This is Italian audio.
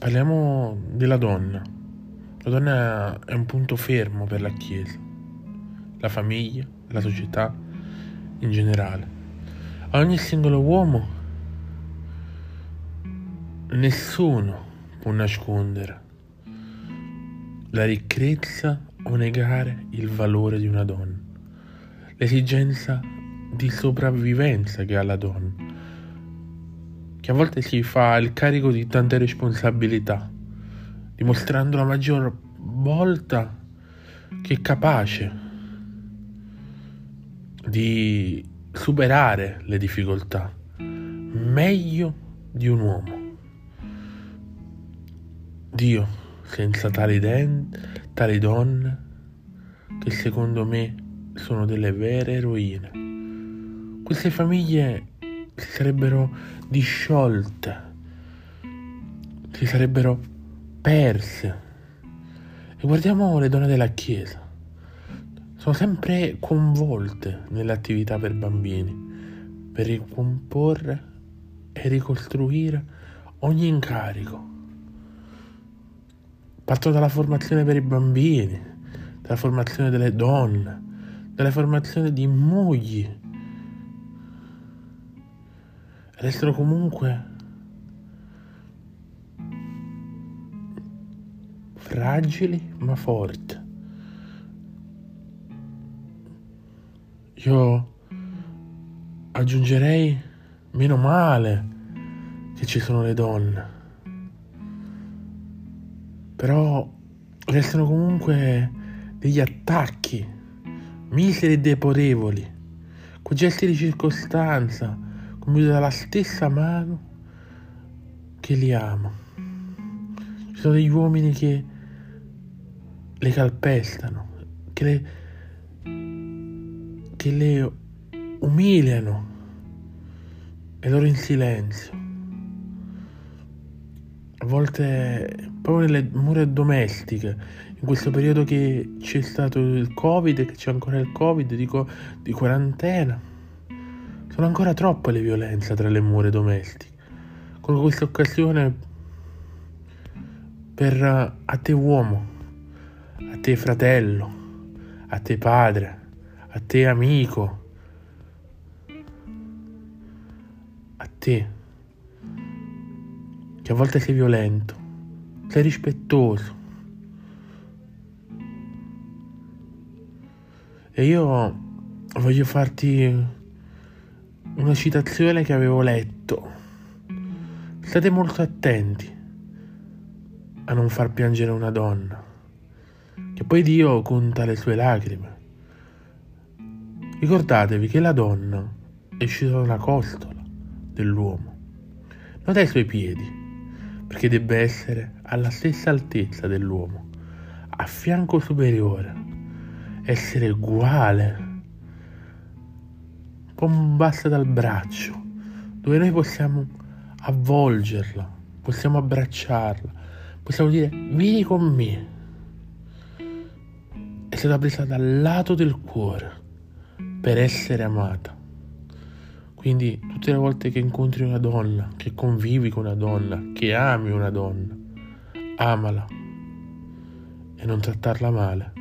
Parliamo della donna. La donna è un punto fermo per la Chiesa, la famiglia, la società in generale. A ogni singolo uomo nessuno può nascondere la ricchezza o negare il valore di una donna, l'esigenza di sopravvivenza che ha la donna, che a volte si fa il carico di tante responsabilità, dimostrando la maggior volta che è capace di superare le difficoltà meglio di un uomo. Dio senza tali, den- tali donne che secondo me sono delle vere eroine. Queste famiglie si sarebbero disciolte, si sarebbero perse. E guardiamo le donne della Chiesa. Sono sempre coinvolte nelle attività per bambini, per ricomporre e ricostruire ogni incarico Parto dalla formazione per i bambini, dalla formazione delle donne, dalla formazione di mogli. Restano comunque fragili ma forti. Io aggiungerei meno male che ci sono le donne però restano comunque degli attacchi miseri e deporevoli, con gesti di circostanza, compiuti dalla stessa mano che li ama. Ci sono degli uomini che le calpestano, che le, che le umiliano e loro in silenzio. A volte proprio nelle mura domestiche, in questo periodo che c'è stato il Covid e che c'è ancora il Covid, dico di quarantena. Sono ancora troppe le violenze tra le mura domestiche. Con questa occasione per a te uomo, a te fratello, a te padre, a te amico, a te che a volte sei violento sei rispettoso. E io voglio farti una citazione che avevo letto. State molto attenti a non far piangere una donna, che poi Dio conta le sue lacrime. Ricordatevi che la donna è uscita dalla costola dell'uomo, non dai suoi piedi perché debba essere alla stessa altezza dell'uomo, a fianco superiore, essere uguale. Un dal braccio, dove noi possiamo avvolgerla, possiamo abbracciarla, possiamo dire vieni con me. È stata presa dal lato del cuore per essere amata. Quindi tutte le volte che incontri una donna, che convivi con una donna, che ami una donna, amala e non trattarla male.